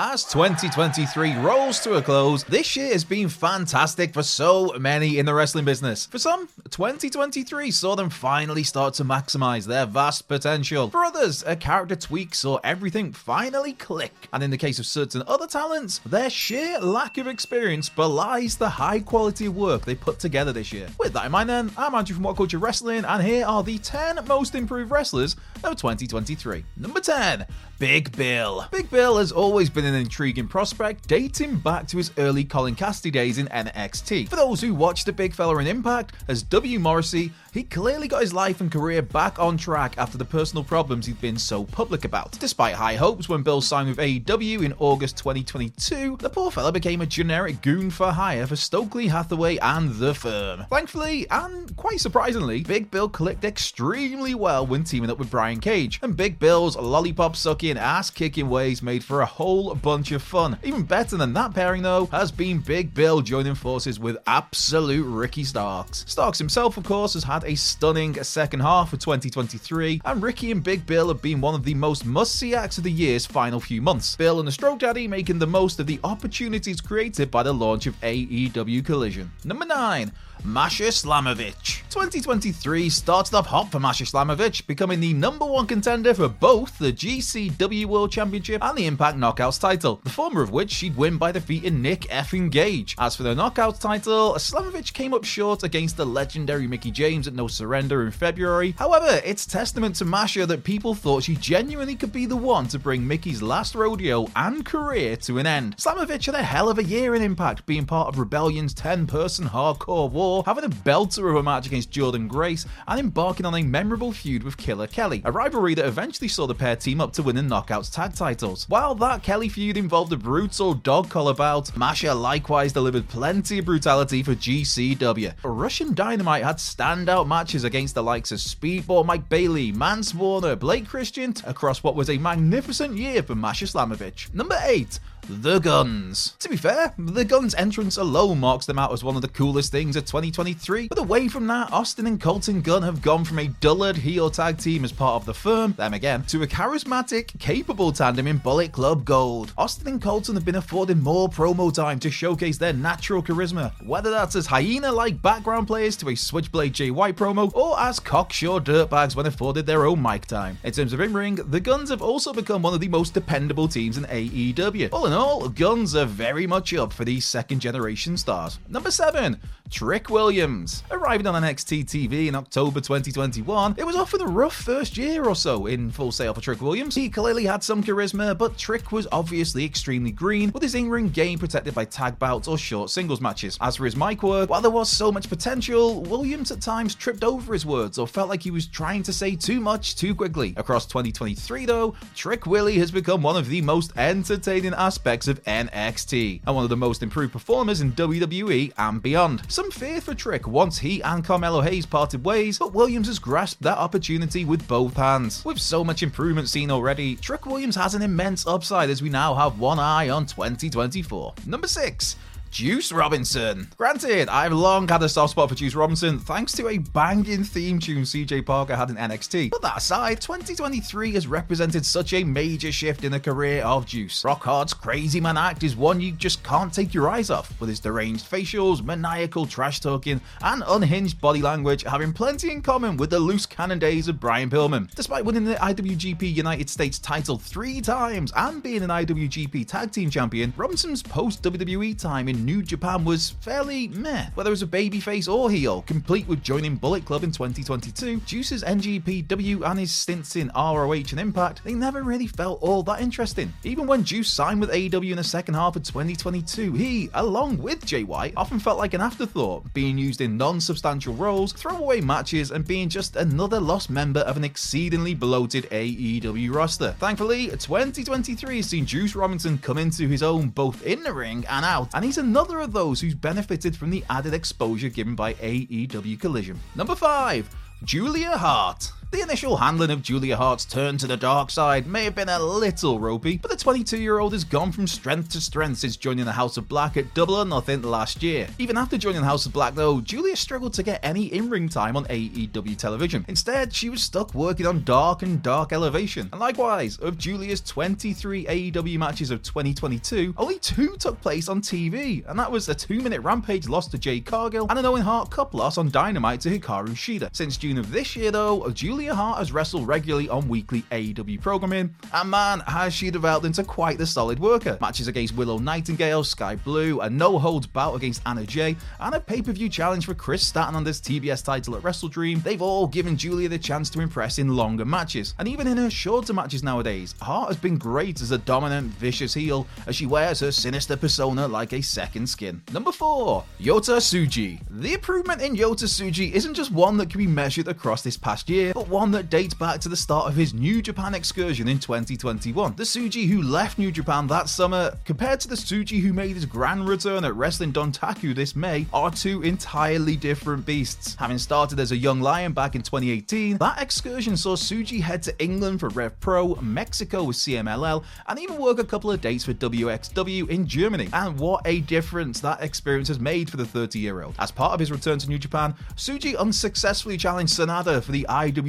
As 2023 rolls to a close, this year has been fantastic for so many in the wrestling business. For some, 2023 saw them finally start to maximize their vast potential. For others, a character tweak saw everything finally click. And in the case of certain other talents, their sheer lack of experience belies the high quality work they put together this year. With that in mind, then, I'm Andrew from What Culture Wrestling, and here are the 10 most improved wrestlers of 2023. Number 10, Big Bill. Big Bill has always been an intriguing prospect, dating back to his early Colin Cassady days in NXT. For those who watched the big fella in Impact as W. Morrissey, he clearly got his life and career back on track after the personal problems he'd been so public about. Despite high hopes when Bill signed with AEW in August 2022, the poor fella became a generic goon for hire for Stokely Hathaway and the firm. Thankfully, and quite surprisingly, Big Bill clicked extremely well when teaming up with Brian Cage, and Big Bill's lollipop sucking, ass kicking ways made for a whole bunch of fun. Even better than that pairing, though, has been Big Bill joining forces with absolute Ricky Starks. Starks himself, of course, has had a stunning second half of 2023, and Ricky and Big Bill have been one of the most must see acts of the year's final few months. Bill and the Stroke Daddy making the most of the opportunities created by the launch of AEW Collision. Number 9. Masha Slamovich. 2023 started off hot for Masha Slamovich, becoming the number one contender for both the GCW World Championship and the Impact Knockouts title, the former of which she'd win by defeating Nick effing Gage. As for the Knockouts title, Slamovich came up short against the legendary Mickie James at No Surrender in February. However, it's testament to Masha that people thought she genuinely could be the one to bring Mickie's last rodeo and career to an end. Slamovich had a hell of a year in Impact, being part of Rebellion's 10 person hardcore war having a belter of a match against Jordynne Grace, and embarking on a memorable feud with Killer Kelly, a rivalry that eventually saw the pair team up to win the Knockouts tag titles. While that Kelly feud involved a brutal dog collar bout, Masha likewise delivered plenty of brutality for GCW. Russian Dynamite had standout matches against the likes of Speedball Mike Bailey, Mance Warner, Blake Christian, across what was a magnificent year for Masha Slamovich. Number 8. The Gunns. To be fair, The Gunns' entrance alone marks them out as one of the coolest things of 2023, but away from that, Austin and Colton Gunn have gone from a dullard heel tag team as part of the firm, them again, to a charismatic, capable tandem in Bullet Club Gold. Austin and Colton have been afforded more promo time to showcase their natural charisma, whether that's as hyena-like background players to a Switchblade Jay White promo, or as cocksure dirtbags when afforded their own mic time. In terms of in-ring, The Gunns have also become one of the most dependable teams in AEW. All in all, All guns are very much up for these second generation stars. Number 7. Trick Williams. Arriving on NXT TV in October 2021, it was often a rough first year or so in Full Sail for Trick Williams. He clearly had some charisma, but Trick was obviously extremely green, with his in-ring game protected by tag bouts or short singles matches. As for his mic work, while there was so much potential, Williams at times tripped over his words or felt like he was trying to say too much too quickly. Across 2023 though, Trick Willie has become one of the most entertaining aspects of NXT, and one of the most improved performers in WWE and beyond. Some fear for Trick once he and Carmelo Hayes parted ways, but Williams has grasped that opportunity with both hands. With so much improvement seen already, Trick Williams has an immense upside as we now have one eye on 2024. Number 6. Juice Robinson. Granted, I've long had a soft spot for Juice Robinson thanks to a banging theme tune CJ Parker had in NXT. But that aside, 2023 has represented such a major shift in the career of Juice. Rock Hard's Crazy Man act is one you just can't take your eyes off, with his deranged facials, maniacal trash talking, and unhinged body language having plenty in common with the loose cannon days of Brian Pillman. Despite winning the IWGP United States title three times and being an IWGP Tag Team Champion, Robinson's post WWE time in New Japan was fairly meh, whether as a babyface or heel, complete with joining Bullet Club in 2022, Juice's NJPW and his stints in ROH and Impact, they never really felt all that interesting. Even when Juice signed with AEW in the second half of 2022, he, along with Jay White, often felt like an afterthought, being used in non substantial roles, throwaway matches, and being just another lost member of an exceedingly bloated AEW roster. Thankfully, 2023 has seen Juice Robinson come into his own both in the ring and out, and he's another of those who's benefited from the added exposure given by AEW Collision. Number 5. Julia Hart. The initial handling of Julia Hart's turn to the dark side may have been a little ropey, but the 22 year old has gone from strength to strength since joining the House of Black at Double or Nothing last year. Even after joining the House of Black, though, Julia struggled to get any in ring time on AEW television. Instead, she was stuck working on Dark and Dark Elevation. And likewise, of Julia's 23 AEW matches of 2022, only two took place on TV, and that was a two minute Rampage loss to Jade Cargill and an Owen Hart Cup loss on Dynamite to Hikaru Shida. Since June of this year, though, Julia Julia Hart has wrestled regularly on weekly AEW programming, and man, has she developed into quite the solid worker. Matches against Willow Nightingale, Skye Blue, a no holds bout against Anna Jay, and a pay per view challenge for Kris Statlander's TBS title at Wrestle Dream, they've all given Julia the chance to impress in longer matches. And even in her shorter matches nowadays, Hart has been great as a dominant, vicious heel as she wears her sinister persona like a second skin. Number 4, Yota Tsuji. The improvement in Yota Tsuji isn't just one that can be measured across this past year, but one that dates back to the start of his New Japan excursion in 2021. The Tsuji who left New Japan that summer, compared to the Tsuji who made his grand return at Wrestling Dontaku this May, are two entirely different beasts. Having started as a young lion back in 2018, that excursion saw Tsuji head to England for Rev Pro, Mexico with CMLL, and even work a couple of dates for WXW in Germany. And what a difference that experience has made for the 30 year old. As part of his return to New Japan, Tsuji unsuccessfully challenged Sanada for the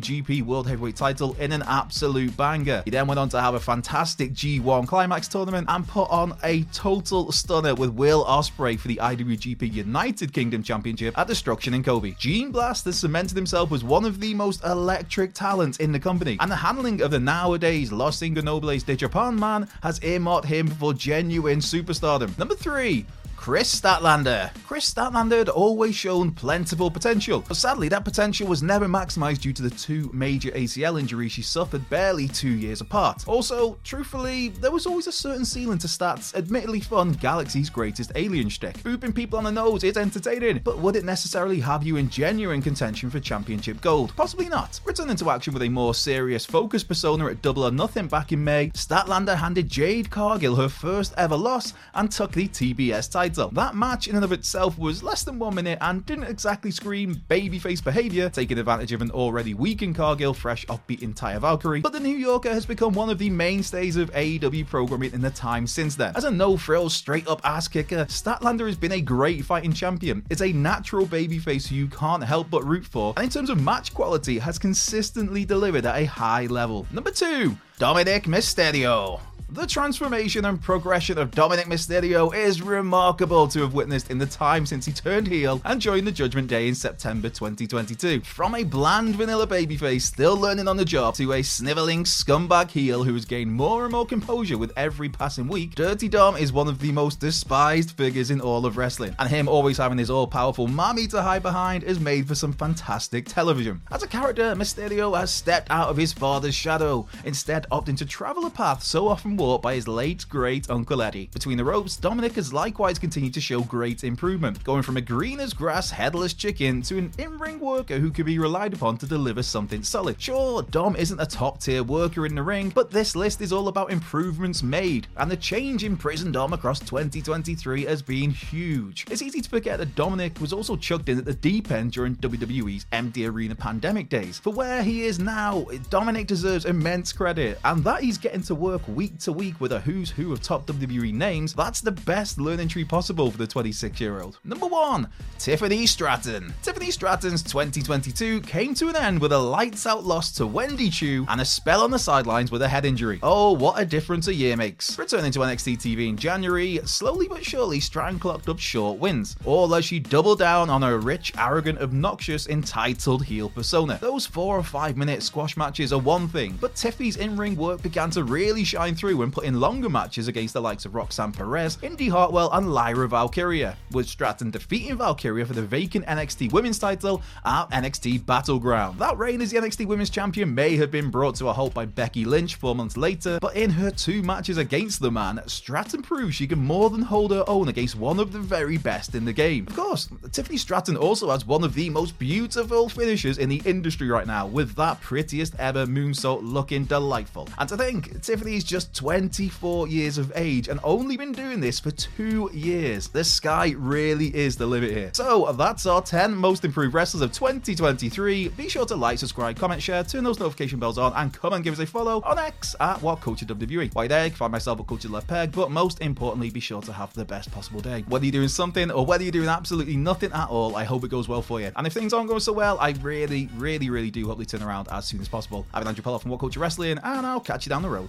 IWGP World Heavyweight title in an absolute banger. He then went on to have a fantastic G1 Climax tournament and put on a total stunner with Will Ospreay for the IWGP United Kingdom Championship at Destruction in Kobe. Gene Blast has cemented himself as one of the most electric talents in the company, and the handling of the nowadays Los Ingobernables de Japan man has earmarked him for genuine superstardom. Number 3, Kris Statlander. Kris Statlander had always shown plentiful potential, but sadly that potential was never maximised due to the two major ACL injuries she suffered barely two years apart. Also, truthfully, there was always a certain ceiling to Stat's admittedly fun Galaxy's Greatest Alien shtick. Booping people on the nose is entertaining, but would it necessarily have you in genuine contention for championship gold? Possibly not. Returning to action with a more serious focus persona at Double or Nothing back in May, Statlander handed Jade Cargill her first ever loss and took the TBS title title. That match in and of itself was less than one minute and didn't exactly scream babyface behaviour, taking advantage of an already weakened Cargill fresh off beating Taya Valkyrie, but the New Yorker has become one of the mainstays of AEW programming in the time since then. As a no-frills, straight-up ass kicker, Statlander has been a great fighting champion. It's a natural babyface who you can't help but root for, and in terms of match quality, has consistently delivered at a high level. Number 2, Dominik Mysterio. The transformation and progression of Dominik Mysterio is remarkable to have witnessed in the time since he turned heel and joined the Judgment Day in September 2022. From a bland vanilla babyface still learning on the job to a sniveling scumbag heel who has gained more and more composure with every passing week, Dirty Dom is one of the most despised figures in all of wrestling, and him always having his all-powerful mommy to hide behind is made for some fantastic television. As a character, Mysterio has stepped out of his father's shadow, instead opting to travel a path so often by his late great Uncle Eddie. Between the ropes, Dominik has likewise continued to show great improvement, going from a green as grass headless chicken to an in ring worker who can be relied upon to deliver something solid. Sure, Dom isn't a top tier worker in the ring, but this list is all about improvements made, and the change in Prison Dom across 2023 has been huge. It's easy to forget that Dominik was also chucked in at the deep end during WWE's empty arena pandemic days. For where he is now, Dominik deserves immense credit, and that he's getting to work week to to week with a who's who of top WWE names, that's the best learning tree possible for the 26 year old. Number 1 Tiffany Stratton. Tiffany Stratton's 2022 came to an end with a lights out loss to Wendy Choo and a spell on the sidelines with a head injury. Oh, what a difference a year makes. Returning to NXT TV in January, slowly but surely Stratton clocked up short wins, all as she doubled down on her rich, arrogant, obnoxious, entitled heel persona. Those four or five minute squash matches are one thing, but Tiffany's in ring work began to really shine through when put in longer matches against the likes of Roxanne Perez, Indi Hartwell, and Lyra Valkyria, with Stratton defeating Valkyria for the vacant NXT Women's title at NXT Battleground. That reign as the NXT Women's Champion may have been brought to a halt by Becky Lynch four months later, but in her two matches against the man, Stratton proved she can more than hold her own against one of the very best in the game. Of course, Tiffany Stratton also has one of the most beautiful finishers in the industry right now, with that prettiest ever moonsault looking delightful. And to think, Tiffany's just 24 years of age and only been doing this for two years. The sky really is the limit here. So that's our 10 most improved wrestlers of 2023. Be sure to like, subscribe, comment, share, turn those notification bells on, and come and give us a follow on X at What Culture WWE. While there, you can find myself at Cultured Left Peg, but most importantly, be sure to have the best possible day. Whether you're doing something or whether you're doing absolutely nothing at all, I hope it goes well for you. And if things aren't going so well, I really, really, really do hope they turn around as soon as possible. I've been Andrew Pollard from What Culture Wrestling, and I'll catch you down the road.